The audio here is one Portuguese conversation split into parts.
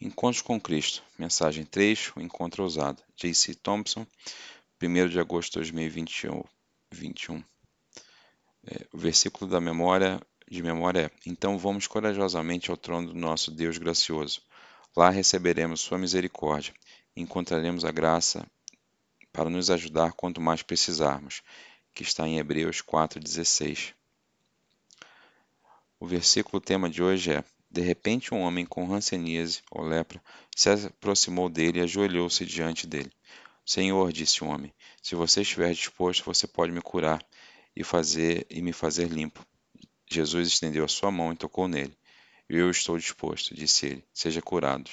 Encontros com Cristo, mensagem 3, o encontro ousado. J.C. Thompson, 1 de agosto de 2021. 21. É, o versículo da memória de memória é: Então vamos corajosamente ao trono do nosso Deus gracioso. Lá receberemos sua misericórdia e encontraremos a graça para nos ajudar quanto mais precisarmos, que está em Hebreus 4:16. O versículo tema de hoje é de repente, um homem com hanseníase ou lepra se aproximou dele e ajoelhou-se diante dele. Senhor, disse o homem, se você estiver disposto, você pode me curar e fazer e me fazer limpo. Jesus estendeu a sua mão e tocou nele. Eu estou disposto, disse ele. Seja curado.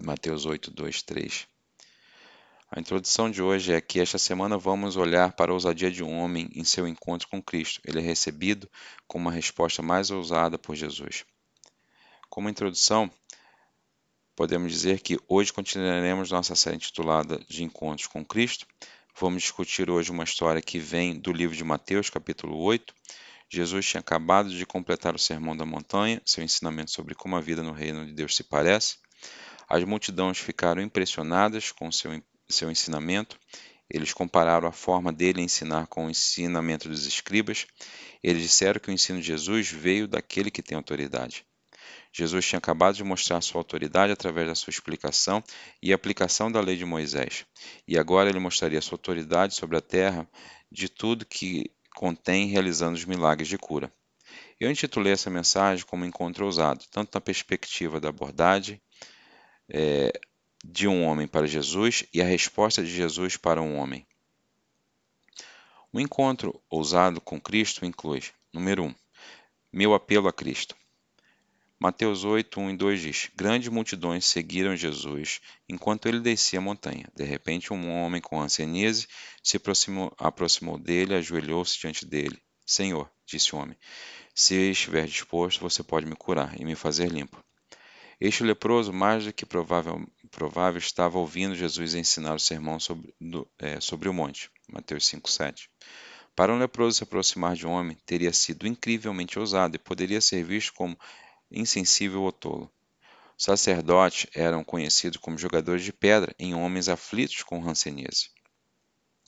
Mateus 8, 2, 3. A introdução de hoje é que esta semana vamos olhar para a ousadia de um homem em seu encontro com Cristo. Ele é recebido com uma resposta mais ousada por Jesus. Como introdução, podemos dizer que hoje continuaremos nossa série intitulada de Encontros com Cristo. Vamos discutir hoje uma história que vem do livro de Mateus, capítulo 8. Jesus tinha acabado de completar o Sermão da Montanha, seu ensinamento sobre como a vida no reino de Deus se parece. As multidões ficaram impressionadas com seu, seu ensinamento. Eles compararam a forma dele ensinar com o ensinamento dos escribas. Eles disseram que o ensino de Jesus veio daquele que tem autoridade. Jesus tinha acabado de mostrar sua autoridade através da sua explicação e aplicação da lei de Moisés. E agora ele mostraria sua autoridade sobre a terra de tudo que contém, realizando os milagres de cura. Eu intitulei essa mensagem como Encontro Ousado, tanto na perspectiva da abordagem é, de um homem para Jesus e a resposta de Jesus para um homem. O encontro ousado com Cristo inclui, número 1, um, meu apelo a Cristo. Mateus 8, 1 e 2 diz: Grandes multidões seguiram Jesus enquanto ele descia a montanha. De repente, um homem com ancianese se aproximou, aproximou dele ajoelhou-se diante dele. Senhor, disse o homem, se estiver disposto, você pode me curar e me fazer limpo. Este leproso, mais do que provável, provável estava ouvindo Jesus ensinar o sermão sobre, do, é, sobre o monte. Mateus 5, 7. Para um leproso se aproximar de um homem, teria sido incrivelmente ousado e poderia ser visto como insensível ou tolo. Os sacerdotes eram conhecidos como jogadores de pedra em homens aflitos com rancenise.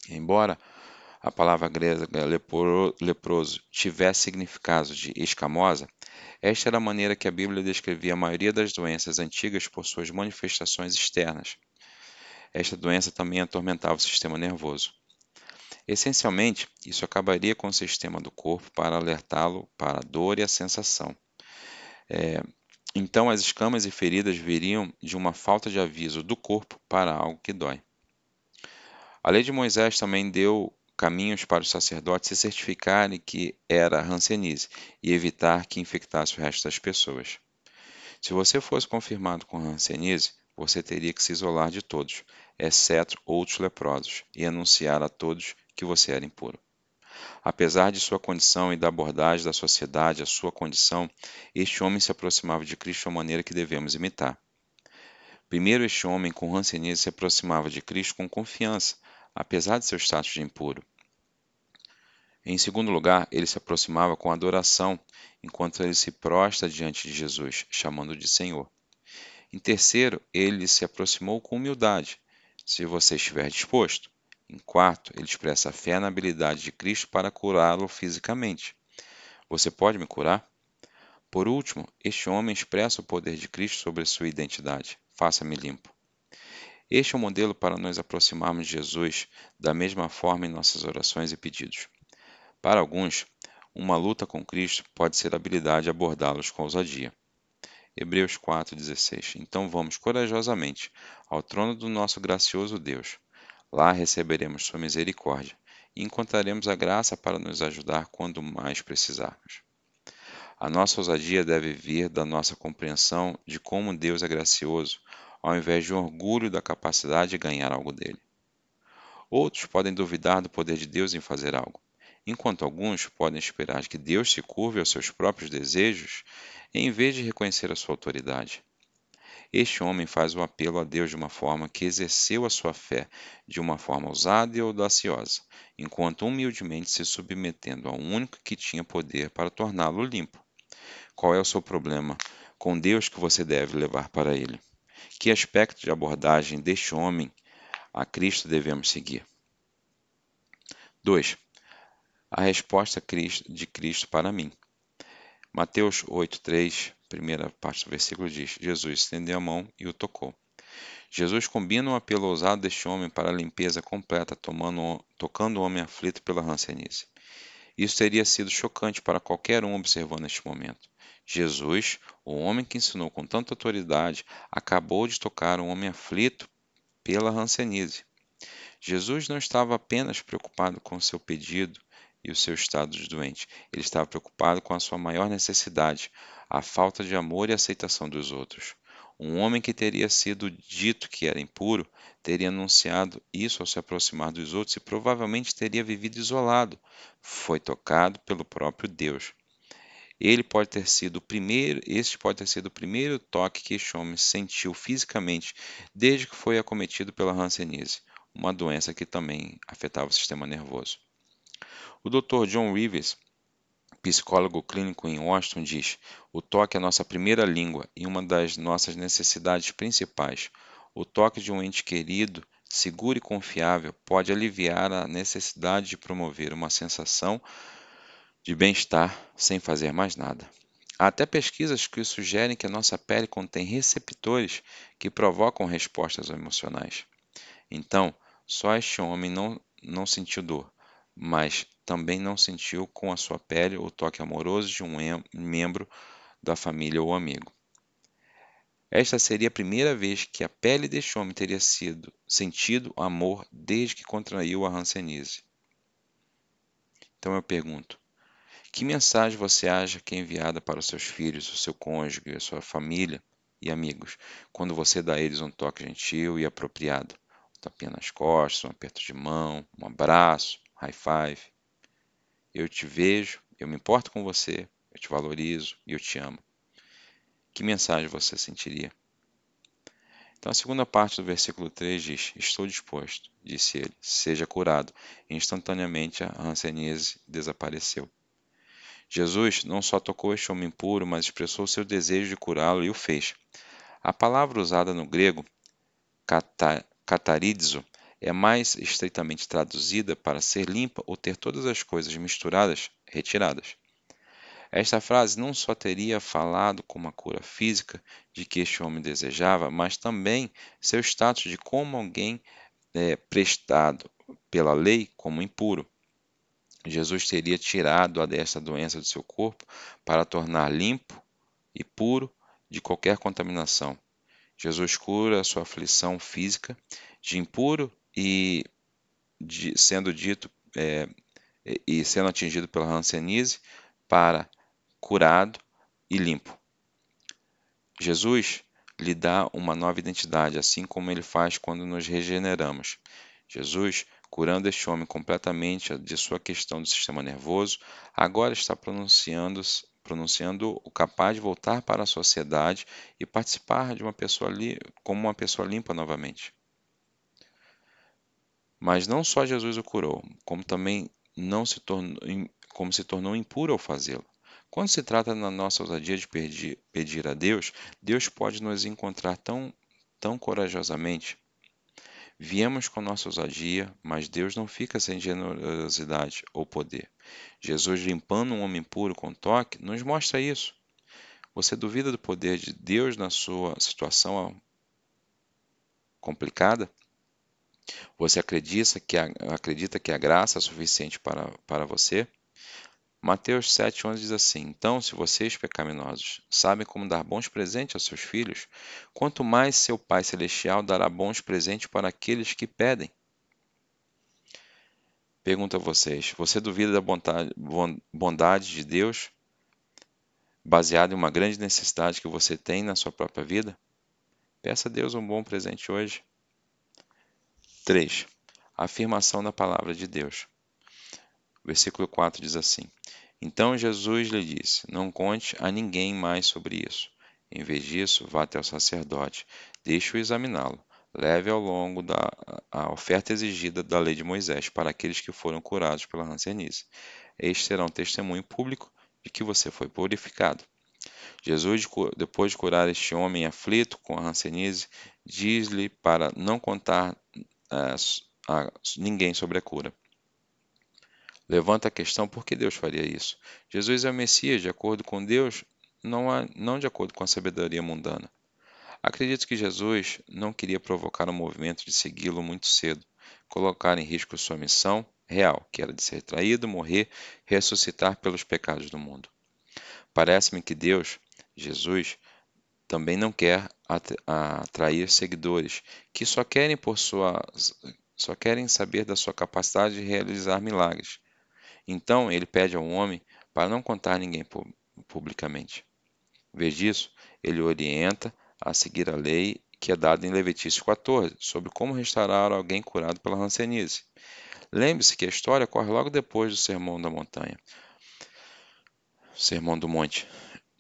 Embora a palavra grega leproso tivesse significado de escamosa, esta era a maneira que a Bíblia descrevia a maioria das doenças antigas por suas manifestações externas. Esta doença também atormentava o sistema nervoso. Essencialmente, isso acabaria com o sistema do corpo para alertá-lo para a dor e a sensação. É, então as escamas e feridas viriam de uma falta de aviso do corpo para algo que dói. A lei de Moisés também deu caminhos para os sacerdotes se certificarem que era rancenise e evitar que infectasse o resto das pessoas. Se você fosse confirmado com rancenise, você teria que se isolar de todos, exceto outros leprosos, e anunciar a todos que você era impuro. Apesar de sua condição e da abordagem da sociedade à sua condição, este homem se aproximava de Cristo uma maneira que devemos imitar. Primeiro, este homem com rancenismo se aproximava de Cristo com confiança, apesar de seu status de impuro. Em segundo lugar, ele se aproximava com adoração, enquanto ele se prostra diante de Jesus, chamando de Senhor. Em terceiro, ele se aproximou com humildade, se você estiver disposto. Em quarto, ele expressa a fé na habilidade de Cristo para curá-lo fisicamente. Você pode me curar? Por último, este homem expressa o poder de Cristo sobre a sua identidade. Faça-me limpo. Este é o modelo para nos aproximarmos de Jesus da mesma forma em nossas orações e pedidos. Para alguns, uma luta com Cristo pode ser a habilidade de abordá-los com ousadia. Hebreus 4,16 Então vamos corajosamente ao trono do nosso gracioso Deus Lá receberemos sua misericórdia e encontraremos a graça para nos ajudar quando mais precisarmos. A nossa ousadia deve vir da nossa compreensão de como Deus é gracioso, ao invés de um orgulho da capacidade de ganhar algo dele. Outros podem duvidar do poder de Deus em fazer algo, enquanto alguns podem esperar que Deus se curve aos seus próprios desejos em vez de reconhecer a sua autoridade. Este homem faz o apelo a Deus de uma forma que exerceu a sua fé de uma forma ousada e audaciosa, enquanto humildemente se submetendo ao único que tinha poder para torná-lo limpo. Qual é o seu problema com Deus que você deve levar para Ele. Que aspecto de abordagem deste homem a Cristo devemos seguir? 2. A resposta de Cristo para mim. Mateus 8,3, primeira parte do versículo diz: Jesus estendeu a mão e o tocou. Jesus combina um apelo ousado deste homem para a limpeza completa, tomando, tocando o homem aflito pela rancenise. Isso teria sido chocante para qualquer um observando este momento. Jesus, o homem que ensinou com tanta autoridade, acabou de tocar um homem aflito pela rancenise. Jesus não estava apenas preocupado com seu pedido e o seu estado de doente, ele estava preocupado com a sua maior necessidade, a falta de amor e aceitação dos outros. Um homem que teria sido dito que era impuro teria anunciado isso ao se aproximar dos outros e provavelmente teria vivido isolado. Foi tocado pelo próprio Deus. Ele pode ter sido o primeiro, este pode ter sido o primeiro toque que homem sentiu fisicamente desde que foi acometido pela hanseníase, uma doença que também afetava o sistema nervoso. O Dr. John Rivers psicólogo clínico em Washington, diz: O toque é nossa primeira língua e uma das nossas necessidades principais. O toque de um ente querido, seguro e confiável pode aliviar a necessidade de promover uma sensação de bem-estar sem fazer mais nada. Há até pesquisas que sugerem que a nossa pele contém receptores que provocam respostas emocionais. Então, só este homem não, não sentiu dor, mas também não sentiu com a sua pele o toque amoroso de um membro da família ou amigo. Esta seria a primeira vez que a pele deste homem teria sido sentido amor desde que contraiu a hanseníase. Então eu pergunto: que mensagem você acha que é enviada para os seus filhos, o seu cônjuge, a sua família e amigos, quando você dá a eles um toque gentil e apropriado? Um tapinha nas costas, um aperto de mão, um abraço, high five. Eu te vejo, eu me importo com você, eu te valorizo e eu te amo. Que mensagem você sentiria? Então, a segunda parte do versículo 3 diz: Estou disposto, disse ele, seja curado. E instantaneamente a hanseníase desapareceu. Jesus não só tocou este homem puro, mas expressou seu desejo de curá-lo e o fez. A palavra usada no grego, catarizo, é mais estreitamente traduzida para ser limpa ou ter todas as coisas misturadas, retiradas. Esta frase não só teria falado como a cura física de que este homem desejava, mas também seu status de como alguém é, prestado pela lei como impuro. Jesus teria tirado desta doença do seu corpo para tornar limpo e puro de qualquer contaminação. Jesus cura a sua aflição física de impuro e de, sendo dito é, e sendo atingido pela hanseníase para curado e limpo. Jesus lhe dá uma nova identidade, assim como ele faz quando nos regeneramos. Jesus, curando este homem completamente de sua questão do sistema nervoso, agora está pronunciando pronunciando o capaz de voltar para a sociedade e participar de uma pessoa como uma pessoa limpa novamente. Mas não só Jesus o curou, como também não se tornou, como se tornou impuro ao fazê-lo. Quando se trata da nossa ousadia de pedir, pedir a Deus, Deus pode nos encontrar tão, tão corajosamente. Viemos com nossa ousadia, mas Deus não fica sem generosidade ou poder. Jesus limpando um homem puro com toque nos mostra isso. Você duvida do poder de Deus na sua situação complicada? Você acredita que a, acredita que a graça é suficiente para, para você? Mateus 7,11 diz assim: Então, se vocês, pecaminosos, sabem como dar bons presentes aos seus filhos, quanto mais seu Pai Celestial dará bons presentes para aqueles que pedem. Pergunto a vocês: você duvida da bondade, bondade de Deus, baseado em uma grande necessidade que você tem na sua própria vida? Peça a Deus um bom presente hoje. 3. A afirmação da palavra de Deus. Versículo 4 diz assim: Então Jesus lhe disse: Não conte a ninguém mais sobre isso. Em vez disso, vá até o sacerdote, deixe-o examiná-lo. Leve ao longo da a oferta exigida da lei de Moisés para aqueles que foram curados pela hanseníase. Este será um testemunho público de que você foi purificado. Jesus, depois de curar este homem aflito com a hanseníase, diz-lhe para não contar a, a ninguém sobre a cura. Levanta a questão por que Deus faria isso. Jesus é o Messias, de acordo com Deus, não, há, não de acordo com a sabedoria mundana. Acredito que Jesus não queria provocar um movimento de segui-lo muito cedo, colocar em risco sua missão real, que era de ser traído, morrer, ressuscitar pelos pecados do mundo. Parece-me que Deus, Jesus, também não quer atrair seguidores que só querem por sua só querem saber da sua capacidade de realizar milagres. Então ele pede ao homem para não contar a ninguém publicamente. Em vez disso, ele orienta a seguir a lei que é dada em Levítico 14, sobre como restaurar alguém curado pela hanseníase. Lembre-se que a história ocorre logo depois do Sermão da Montanha, Sermão do Monte,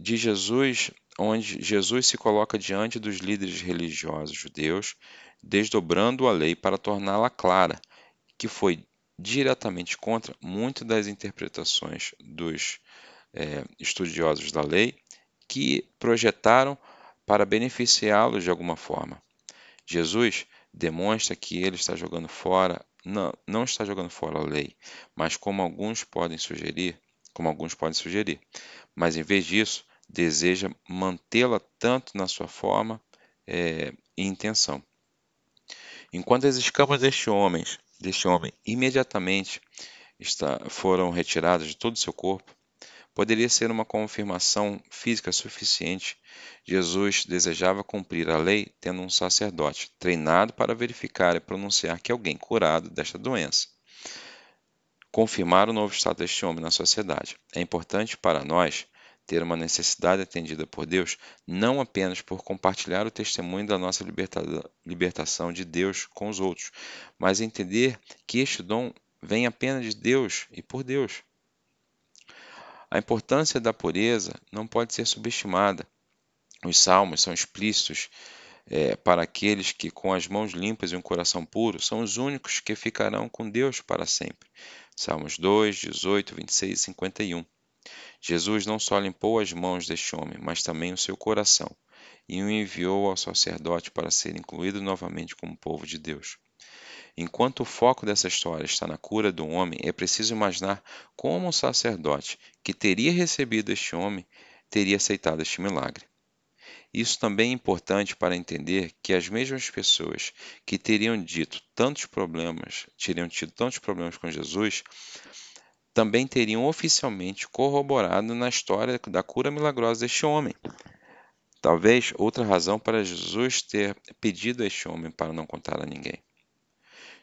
de Jesus, onde Jesus se coloca diante dos líderes religiosos judeus, desdobrando a lei para torná-la clara, que foi diretamente contra muitas das interpretações dos é, estudiosos da lei que projetaram para beneficiá-los de alguma forma. Jesus demonstra que ele está jogando fora, não, não está jogando fora a lei, mas como alguns podem sugerir, como alguns podem sugerir, mas em vez disso, deseja mantê-la tanto na sua forma é, e intenção. Enquanto as escamas deste homem, deste homem imediatamente está, foram retiradas de todo o seu corpo, poderia ser uma confirmação física suficiente. Jesus desejava cumprir a lei tendo um sacerdote treinado para verificar e pronunciar que alguém curado desta doença. Confirmar o novo estado deste homem na sociedade. É importante para nós ter uma necessidade atendida por Deus, não apenas por compartilhar o testemunho da nossa libertação de Deus com os outros, mas entender que este dom vem apenas de Deus e por Deus. A importância da pureza não pode ser subestimada. Os salmos são explícitos é, para aqueles que, com as mãos limpas e um coração puro, são os únicos que ficarão com Deus para sempre. Salmos 2, 18, 26 e 51. Jesus não só limpou as mãos deste homem, mas também o seu coração, e o enviou ao sacerdote para ser incluído novamente como povo de Deus. Enquanto o foco dessa história está na cura do homem, é preciso imaginar como o sacerdote que teria recebido este homem teria aceitado este milagre. Isso também é importante para entender que as mesmas pessoas que teriam dito tantos problemas, teriam tido tantos problemas com Jesus, também teriam oficialmente corroborado na história da cura milagrosa deste homem. Talvez outra razão para Jesus ter pedido a este homem para não contar a ninguém.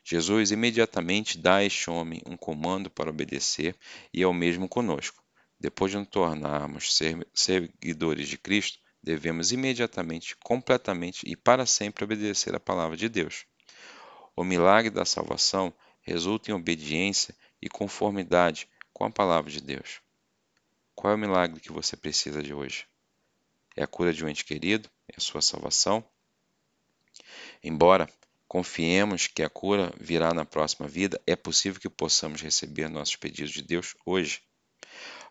Jesus imediatamente dá a este homem um comando para obedecer e é o mesmo conosco. Depois de nos tornarmos seguidores de Cristo, devemos imediatamente, completamente e para sempre obedecer a palavra de Deus. O milagre da salvação resulta em obediência e conformidade com a palavra de Deus. Qual é o milagre que você precisa de hoje? É a cura de um ente querido? É a sua salvação? Embora Confiemos que a cura virá na próxima vida. É possível que possamos receber nossos pedidos de Deus hoje.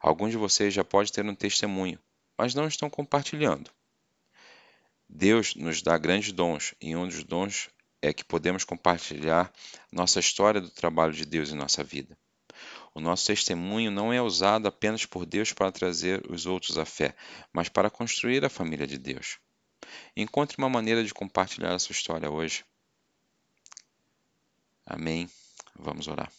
Alguns de vocês já podem ter um testemunho, mas não estão compartilhando. Deus nos dá grandes dons, e um dos dons é que podemos compartilhar nossa história do trabalho de Deus em nossa vida. O nosso testemunho não é usado apenas por Deus para trazer os outros à fé, mas para construir a família de Deus. Encontre uma maneira de compartilhar a sua história hoje. Amém. Vamos orar.